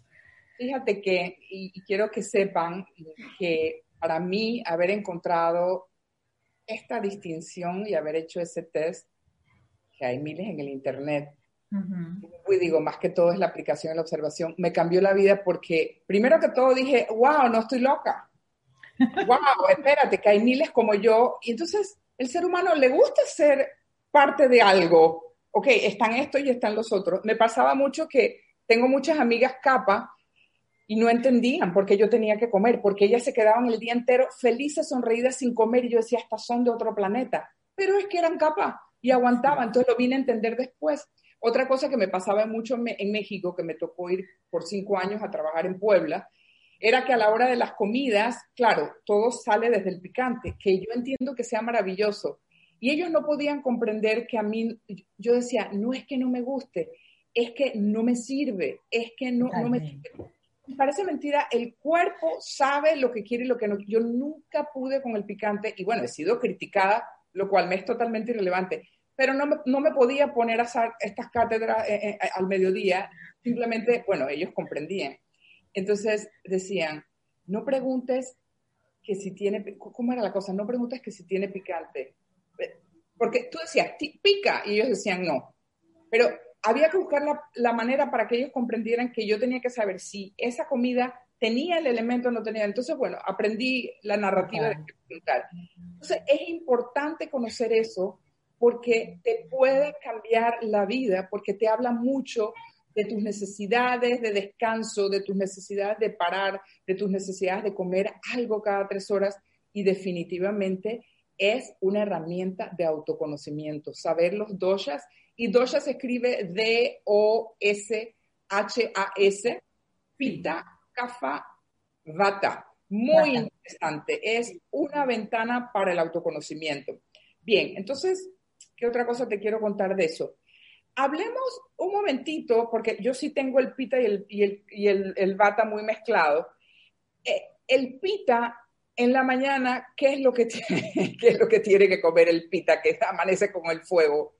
Fíjate que, y, quiero que sepan que para mí haber encontrado esta distinción y haber hecho ese test, que hay miles en el Internet, y digo, más que todo es la aplicación y la observación, me cambió la vida porque primero que todo dije, wow, no estoy loca. wow, espérate, que hay miles como yo. Y entonces el ser humano le gusta ser parte de algo, ok, están estos y están los otros. Me pasaba mucho que tengo muchas amigas capa y no entendían por qué yo tenía que comer, porque ellas se quedaban el día entero felices, sonreídas, sin comer, y yo decía, estas son de otro planeta. Pero es que eran capa y aguantaban, entonces lo vine a entender después. Otra cosa que me pasaba mucho en México, que me tocó ir por cinco años a trabajar en Puebla, era que a la hora de las comidas, claro, todo sale desde el picante, que yo entiendo que sea maravilloso, y ellos no podían comprender que a mí, yo decía, no es que no me guste, es que no me sirve, es que no, no me sirve. Parece mentira, el cuerpo sabe lo que quiere y lo que no. Yo nunca pude con el picante y bueno, he sido criticada, lo cual me es totalmente irrelevante, pero no me, no me podía poner a hacer estas cátedras eh, eh, al mediodía, simplemente, bueno, ellos comprendían. Entonces decían, no preguntes que si tiene, ¿cómo era la cosa? No preguntes que si tiene picante, porque tú decías, pica, y ellos decían no. Pero había que buscar la, manera para que ellos comprendieran que yo tenía que saber si esa comida tenía el elemento o no tenía. Entonces, bueno, aprendí la narrativa de preguntar. Entonces, es importante conocer eso porque te puede cambiar la vida, porque te habla mucho de tus necesidades de descanso, de tus necesidades de parar, de tus necesidades de comer algo cada tres horas y definitivamente es una herramienta de autoconocimiento, saber los doshas. Y dosha se escribe D-O-S-H-A-S, Pita, Kafa, Vata. Muy interesante. Es una ventana para el autoconocimiento. Bien, entonces, ¿qué otra cosa te quiero contar de eso? Hablemos un momentito, porque yo sí tengo el pita y el, y el, vata muy mezclado. Eh, el pita en la mañana, ¿qué es, lo que tiene, ¿qué es lo que tiene que comer el pita que amanece con el fuego?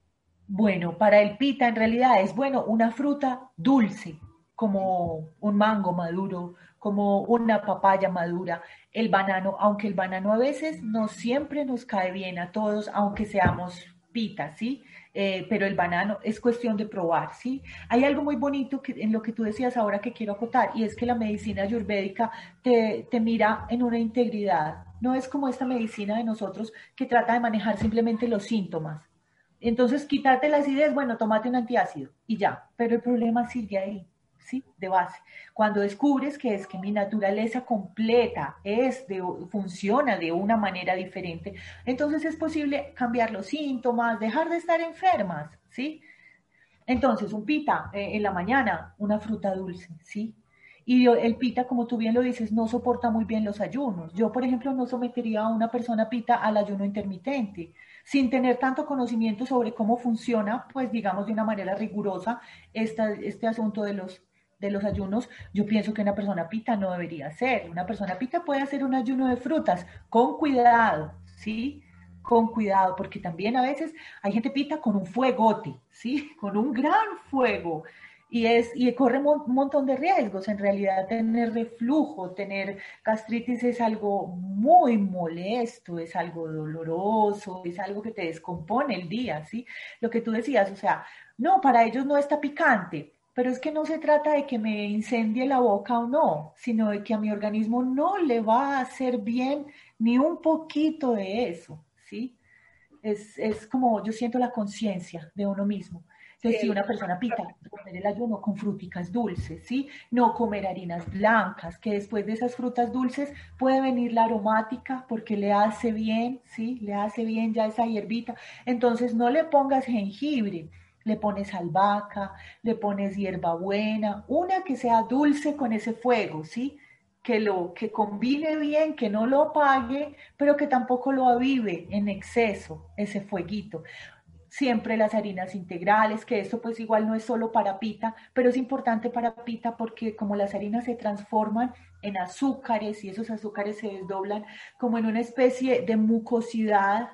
Bueno, para el pita en realidad es bueno una fruta dulce, como un mango maduro, como una papaya madura, el banano, aunque el banano a veces no siempre nos cae bien a todos, aunque seamos pita, ¿sí? Eh, pero el banano es cuestión de probar, ¿sí? Hay algo muy bonito que, en lo que tú decías ahora que quiero acotar, y es que la medicina ayurvédica te, te mira en una integridad. No es como esta medicina de nosotros que trata de manejar simplemente los síntomas. Entonces, quitarte las ideas, bueno, tomate un antiácido y ya, pero el problema sigue ahí. ¿Sí? De base. Cuando descubres que es que mi naturaleza completa es de, funciona de una manera diferente, entonces es posible cambiar los síntomas, dejar de estar enfermas, ¿sí? Entonces, un pita eh, en la mañana, una fruta dulce, ¿sí? Y el pita, como tú bien lo dices, no soporta muy bien los ayunos. Yo, por ejemplo, no sometería a una persona pita al ayuno intermitente, sin tener tanto conocimiento sobre cómo funciona, pues digamos de una manera rigurosa, este asunto de los de los ayunos, yo pienso que una persona pita no debería hacer. Una persona pita puede hacer un ayuno de frutas con cuidado, ¿sí? con cuidado, porque también a veces hay gente pita con un fuegote, ¿sí? Con un gran fuego. Y, es, y corre un montón de riesgos. En realidad, tener reflujo, tener gastritis es algo muy molesto, es algo doloroso, es algo que te descompone el día, ¿sí? Lo que tú decías, o sea, no, para ellos no está picante, pero es que no se trata de que me incendie la boca o no, sino de que a mi organismo no le va a hacer bien ni un poquito de eso, ¿sí? Es, es como yo siento la conciencia de uno mismo. Entonces, si una persona pica, comer el ayuno con fruticas dulces, ¿sí? No comer harinas blancas, que después de esas frutas dulces puede venir la aromática porque le hace bien, ¿sí? Le hace bien ya esa hierbita. Entonces, no le pongas jengibre, le pones albahaca, le pones hierbabuena, una que sea dulce con ese fuego, ¿sí? Que lo que combine bien, que no lo apague, pero que tampoco lo avive en exceso ese fueguito siempre las harinas integrales, que esto pues igual no es solo para pita, pero es importante para pita porque como las harinas se transforman en azúcares y esos azúcares se desdoblan como en una especie de mucosidad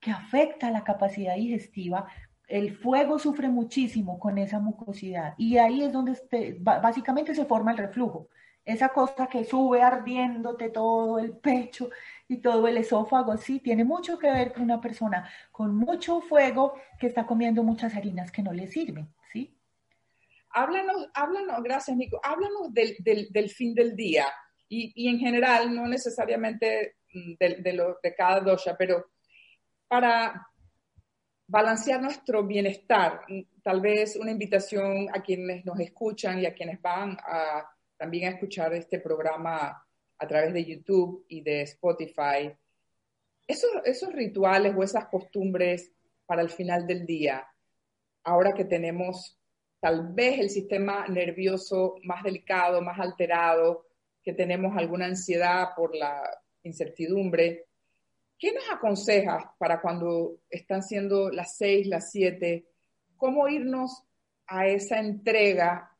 que afecta la capacidad digestiva, el fuego sufre muchísimo con esa mucosidad y ahí es donde este, básicamente se forma el reflujo. Esa cosa que sube ardiéndote todo el pecho y todo el esófago, sí, tiene mucho que ver con una persona con mucho fuego que está comiendo muchas harinas que no le sirven, ¿sí? Háblanos, háblanos, gracias Nico, háblanos del, del, fin del día y, y, en general, no necesariamente mm, de, de, lo, de cada dosha, pero para balancear nuestro bienestar, mm, tal vez una invitación a quienes nos escuchan y a quienes van también a escuchar este programa a través de YouTube y de Spotify, esos rituales o esas costumbres para el final del día, ahora que tenemos tal vez el sistema nervioso más delicado, más alterado, que tenemos alguna ansiedad por la incertidumbre, ¿qué nos aconsejas para cuando están siendo las seis, las siete, cómo irnos a esa entrega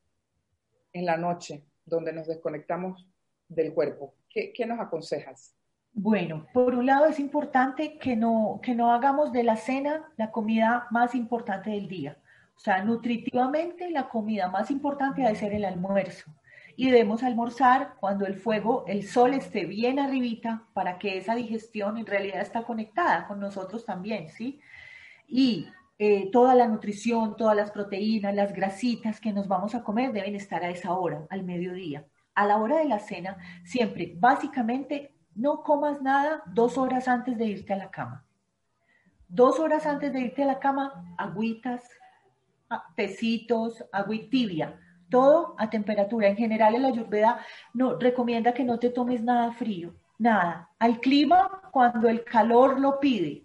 en la noche, donde nos desconectamos del cuerpo. ¿Qué, nos aconsejas? Bueno, por un lado es importante que no, que no hagamos de la cena la comida más importante del día. O sea, nutritivamente la comida más importante debe ser el almuerzo. Y debemos almorzar cuando el fuego, el sol esté bien arribita para que esa digestión en realidad está conectada con nosotros también, ¿sí? Y eh, toda la nutrición, todas las proteínas, las grasitas que nos vamos a comer deben estar a esa hora, al mediodía a la hora de la cena, siempre, básicamente, no comas nada dos horas antes de irte a la cama. Dos horas antes de irte a la cama, agüitas, tecitos, agua tibia, todo a temperatura. En general, el ayurveda no, recomienda que no te tomes nada frío, nada. Al clima cuando el calor lo pide,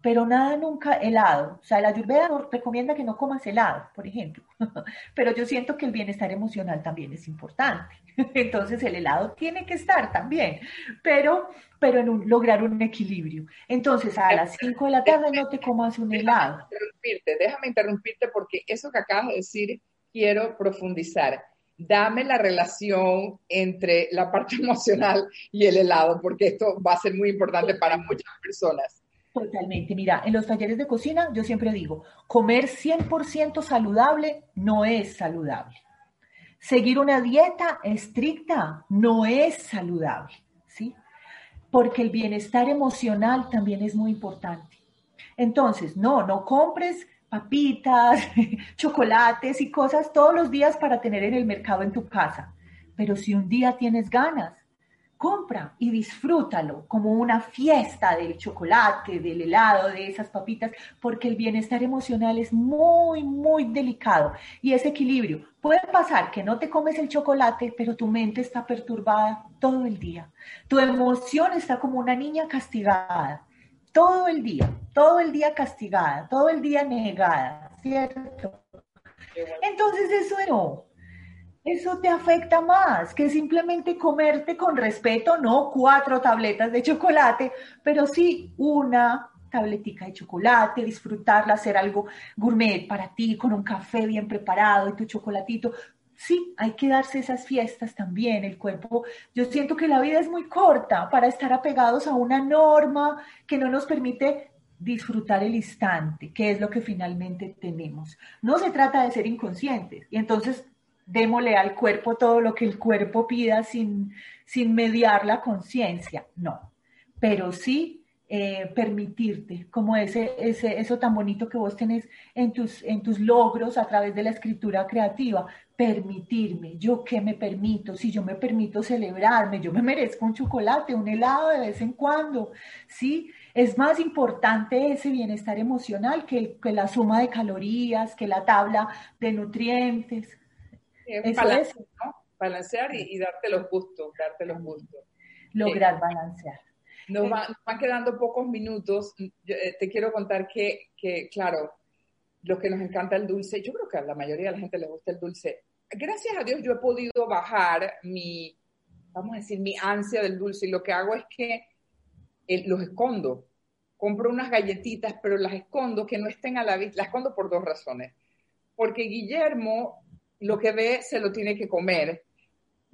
pero nada nunca helado. O sea, la ayurveda recomienda que no comas helado, por ejemplo. pero yo siento que el bienestar emocional también es importante. Entonces el helado tiene que estar también, pero, pero en lograr un equilibrio. Entonces a las 5 de la tarde no te comas un helado. Déjame interrumpirte, déjame interrumpirte porque eso que acabas de decir quiero profundizar. Dame la relación entre la parte emocional y el helado, porque esto va a ser muy importante para muchas personas. Totalmente. Mira, en los talleres de cocina yo siempre digo, comer 100% saludable no es saludable. Seguir una dieta estricta no es saludable, ¿sí? Porque el bienestar emocional también es muy importante. Entonces, no, no compres papitas, chocolates y cosas todos los días para tener en el mercado en tu casa. Pero si un día tienes ganas compra y disfrútalo como una fiesta del chocolate, del helado, de esas papitas, porque el bienestar emocional es muy, muy delicado y ese equilibrio. Puede pasar que no te comes el chocolate, pero tu mente está perturbada todo el día. Tu emoción está como una niña castigada, todo el día, todo el día castigada, todo el día negada, ¿cierto? Entonces eso no, eso te afecta más que simplemente comerte con respeto, no cuatro tabletas de chocolate, pero sí una tabletica de chocolate, disfrutarla, hacer algo gourmet para ti, con un café bien preparado y tu chocolatito. Sí, hay que darse esas fiestas también. El cuerpo, yo siento que la vida es muy corta para estar apegados a una norma que no nos permite disfrutar el instante, que es lo que finalmente tenemos. No se trata de ser inconscientes y entonces démosle al cuerpo todo lo que el cuerpo pida sin, sin mediar la conciencia, no, pero sí eh, permitirte, como ese, ese, eso tan bonito que vos tenés en tus, en tus logros a través de la escritura creativa, permitirme, yo qué me permito, si yo me permito celebrarme, yo me merezco un chocolate, un helado de vez en cuando, ¿sí? Es más importante ese bienestar emocional que, que la suma de calorías, que la tabla de nutrientes. balancear y, darte los gustos, darte los gustos. Lograr balancear. Nos, van quedando pocos minutos. Eh, te quiero contar que, que, claro, los que nos encanta el dulce, yo creo que a la mayoría de la gente le gusta el dulce, gracias a Dios yo he podido bajar mi, vamos a decir, mi ansia del dulce y lo que hago es que eh, los escondo. Compro unas galletitas, pero las escondo que no estén a la vista. Las escondo por dos razones. Porque Guillermo lo que ve se lo tiene que comer.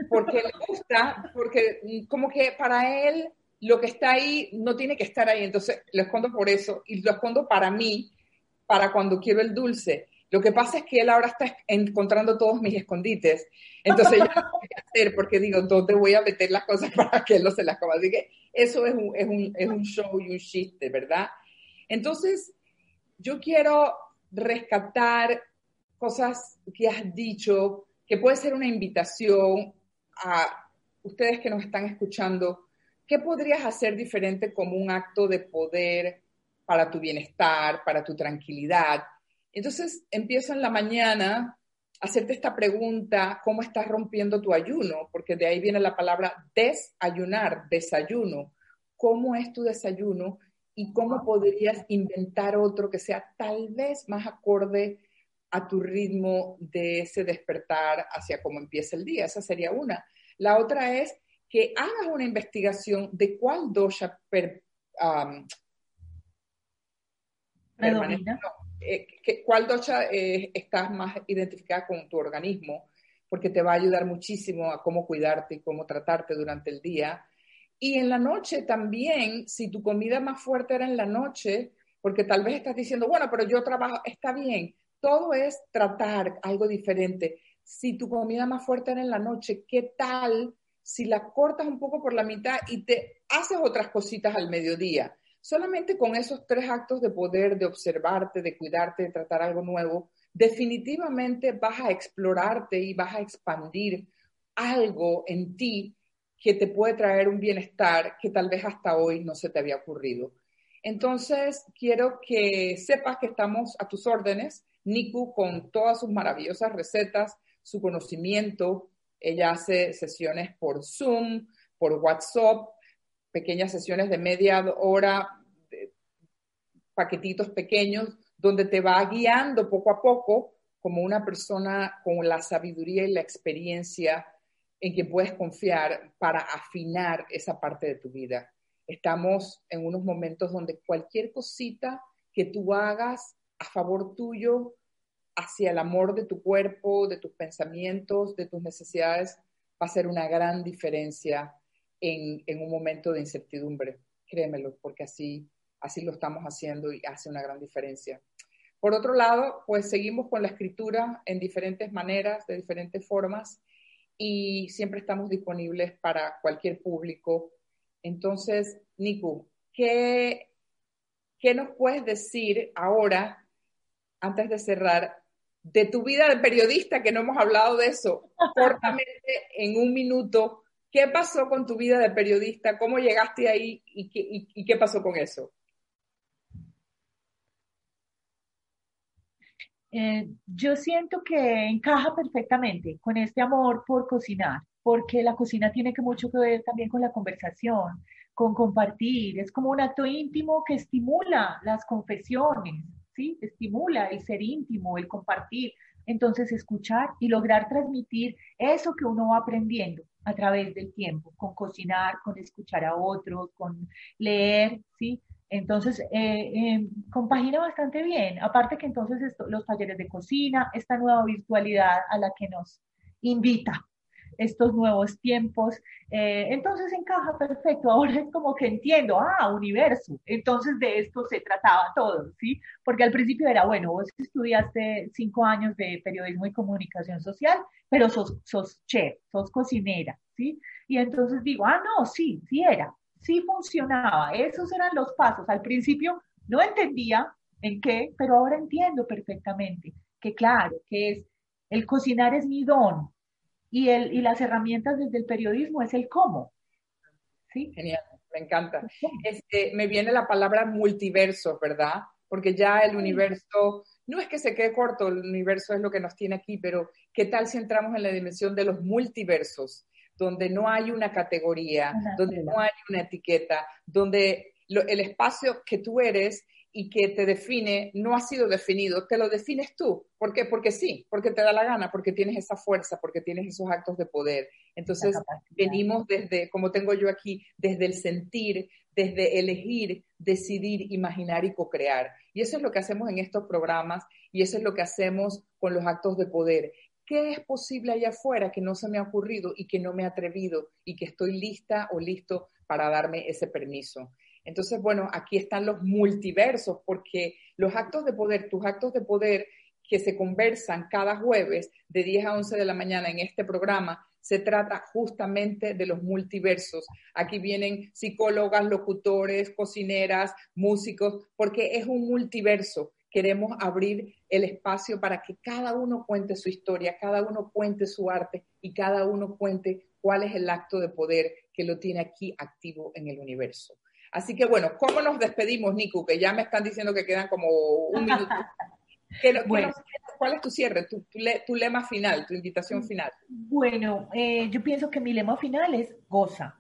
Porque le gusta, porque mm, como que para él lo que está ahí no tiene que estar ahí. Entonces lo escondo por eso y lo escondo para mí, para cuando quiero el dulce. Lo que pasa es que él ahora está encontrando todos mis escondites. Entonces yo no voy a hacer porque digo, ¿dónde voy a meter las cosas para que él no se las coma? Así que eso es un, es un, es un show y un chiste, ¿verdad? Entonces, yo quiero rescatar cosas que has dicho, que puede ser una invitación a ustedes que nos están escuchando. ¿Qué podrías hacer diferente como un acto de poder para tu bienestar, para tu tranquilidad? Entonces empiezo en la mañana a hacerte esta pregunta, ¿cómo estás rompiendo tu ayuno? Porque de ahí viene la palabra desayunar, desayuno. ¿Cómo es tu desayuno? ¿Y cómo podrías inventar otro que sea tal vez más acorde a tu ritmo de ese despertar hacia cómo empieza el día? Esa sería una. La otra es que hagas una investigación de cuál dosha per, eh, cuál docha eh, estás más identificada con tu organismo, porque te va a ayudar muchísimo a cómo cuidarte y cómo tratarte durante el día. Y en la noche también, si tu comida más fuerte era en la noche, porque tal vez estás diciendo, bueno, pero yo trabajo, está bien, todo es tratar algo diferente. Si tu comida más fuerte era en la noche, ¿qué tal si la cortas un poco por la mitad y te haces otras cositas al mediodía? Solamente con esos tres actos de poder, de observarte, de cuidarte, de tratar algo nuevo, definitivamente vas a explorarte y vas a expandir algo en ti que te puede traer un bienestar que tal vez hasta hoy no se te había ocurrido. Entonces, quiero que sepas que estamos a tus órdenes. Niku, con todas sus maravillosas recetas, su conocimiento, ella hace sesiones por Zoom, por WhatsApp, pequeñas sesiones de media hora, paquetitos pequeños, donde te va guiando poco a poco como una persona con la sabiduría y la experiencia en que puedes confiar para afinar esa parte de tu vida. Estamos en unos momentos donde cualquier cosita que tú hagas a favor tuyo, hacia el amor de tu cuerpo, de tus pensamientos, de tus necesidades, va a ser una gran diferencia en, un momento de incertidumbre, créemelo, porque así, así lo estamos haciendo y hace una gran diferencia. Por otro lado, pues seguimos con la escritura en diferentes maneras, de diferentes formas, y siempre estamos disponibles para cualquier público. Entonces, Nico, ¿qué, qué nos puedes decir ahora, antes de cerrar, de tu vida de periodista, que no hemos hablado de eso, cortamente en un minuto, ¿Qué pasó con tu vida de periodista? ¿Cómo llegaste ahí y qué, pasó con eso? Eh, yo siento que encaja perfectamente con este amor por cocinar, porque la cocina tiene que mucho que ver también con la conversación, con compartir. Es como un acto íntimo que estimula las confesiones, ¿sí? Estimula el ser íntimo, el compartir. Entonces, escuchar y lograr transmitir eso que uno va aprendiendo a través del tiempo, con cocinar, con escuchar a otros, con leer, ¿sí? Entonces, eh, eh, compagina bastante bien. Aparte que entonces los talleres de cocina, esta nueva virtualidad a la que nos invita estos nuevos tiempos. Eh, entonces encaja perfecto. Ahora es como que entiendo, ah, universo. Entonces de esto se trataba todo, ¿sí? Porque al principio era, bueno, vos estudiaste cinco años de periodismo y comunicación social, pero sos, sos chef, sos cocinera, ¿sí? Y entonces digo, ah, no, sí, sí era, sí funcionaba. Esos eran los pasos. Al principio no entendía en qué, pero ahora entiendo perfectamente que claro, que es el cocinar es mi don, y, el, y las herramientas desde el periodismo es el cómo. ¿Sí? Genial, me encanta. Este, me viene la palabra multiverso, ¿verdad? Porque ya el universo, no es que se quede corto, el universo es lo que nos tiene aquí, pero ¿qué tal si entramos en la dimensión de los multiversos? donde no hay una categoría, donde no hay una etiqueta, donde el espacio que tú eres y que te define no ha sido definido, te lo defines tú. ¿Por qué? Porque sí, porque te da la gana, porque tienes esa fuerza, porque tienes esos actos de poder. Entonces, venimos desde, como tengo yo aquí, desde el sentir, desde elegir, decidir, imaginar y co-crear. Y eso es lo que hacemos en estos programas y eso es lo que hacemos con los actos de poder. ¿Qué es posible allá afuera que no se me ha ocurrido y que no me ha atrevido y que estoy lista o listo para darme ese permiso? Entonces, bueno, aquí están los multiversos, porque los actos de poder, tus actos de poder que se conversan cada jueves de 10 a 11 de la mañana en este programa, se trata justamente de los multiversos. Aquí vienen psicólogas, locutores, cocineras, músicos, porque es un multiverso. Queremos abrir el espacio para que cada uno cuente su historia, cada uno cuente su arte y cada uno cuente cuál es el acto de poder que lo tiene aquí activo en el universo. Así que bueno, ¿cómo nos despedimos, Niku? Que ya me están diciendo que quedan como un minuto. ¿Cuál es tu cierre, tu, lema final, tu invitación final? Bueno, eh, yo pienso que mi lema final es goza,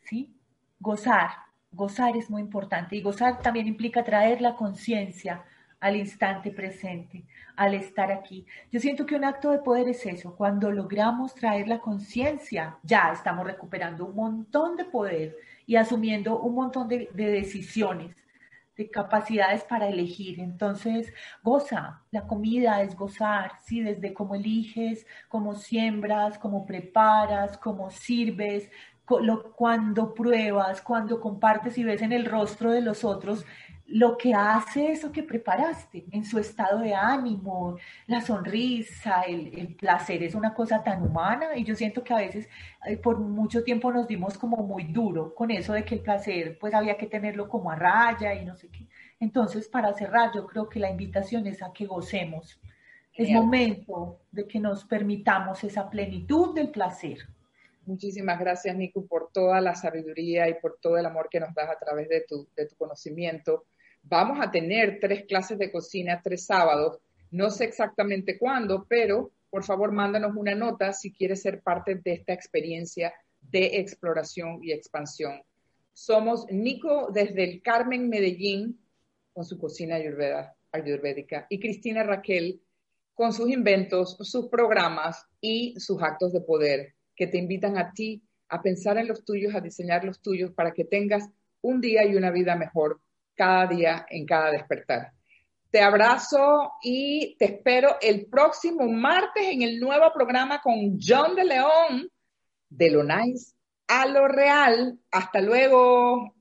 ¿sí? Gozar, gozar es muy importante y gozar también implica traer la conciencia al instante presente, al estar aquí. Yo siento que un acto de poder es eso, cuando logramos traer la conciencia, ya estamos recuperando un montón de poder y asumiendo un montón de, decisiones, de capacidades para elegir. Entonces, goza, la comida es gozar, ¿sí? Desde cómo eliges, cómo siembras, cómo preparas, cómo sirves, cuando pruebas, cuando compartes y ves en el rostro de los otros lo que hace eso que preparaste en su estado de ánimo, la sonrisa, el, placer es una cosa tan humana y yo siento que a veces eh, por mucho tiempo nos dimos como muy duro con eso de que el placer pues había que tenerlo como a raya y no sé qué. Entonces para cerrar yo creo que la invitación es a que gocemos. Es momento de que nos permitamos esa plenitud del placer. Muchísimas gracias, Nico, por toda la sabiduría y por todo el amor que nos das a través de tu, de tu conocimiento. Vamos a tener tres clases de cocina, tres sábados. No sé exactamente cuándo, pero por favor mándanos una nota si quieres ser parte de esta experiencia de exploración y expansión. Somos Nico desde el Carmen Medellín con su cocina ayurvédica y Cristina Raquel con sus inventos, sus programas y sus actos de poder que te invitan a ti a pensar en los tuyos, a diseñar los tuyos para que tengas un día y una vida mejor cada día en cada despertar. Te abrazo y te espero el próximo martes en el nuevo programa con John de León, de lo nice a lo real. Hasta luego.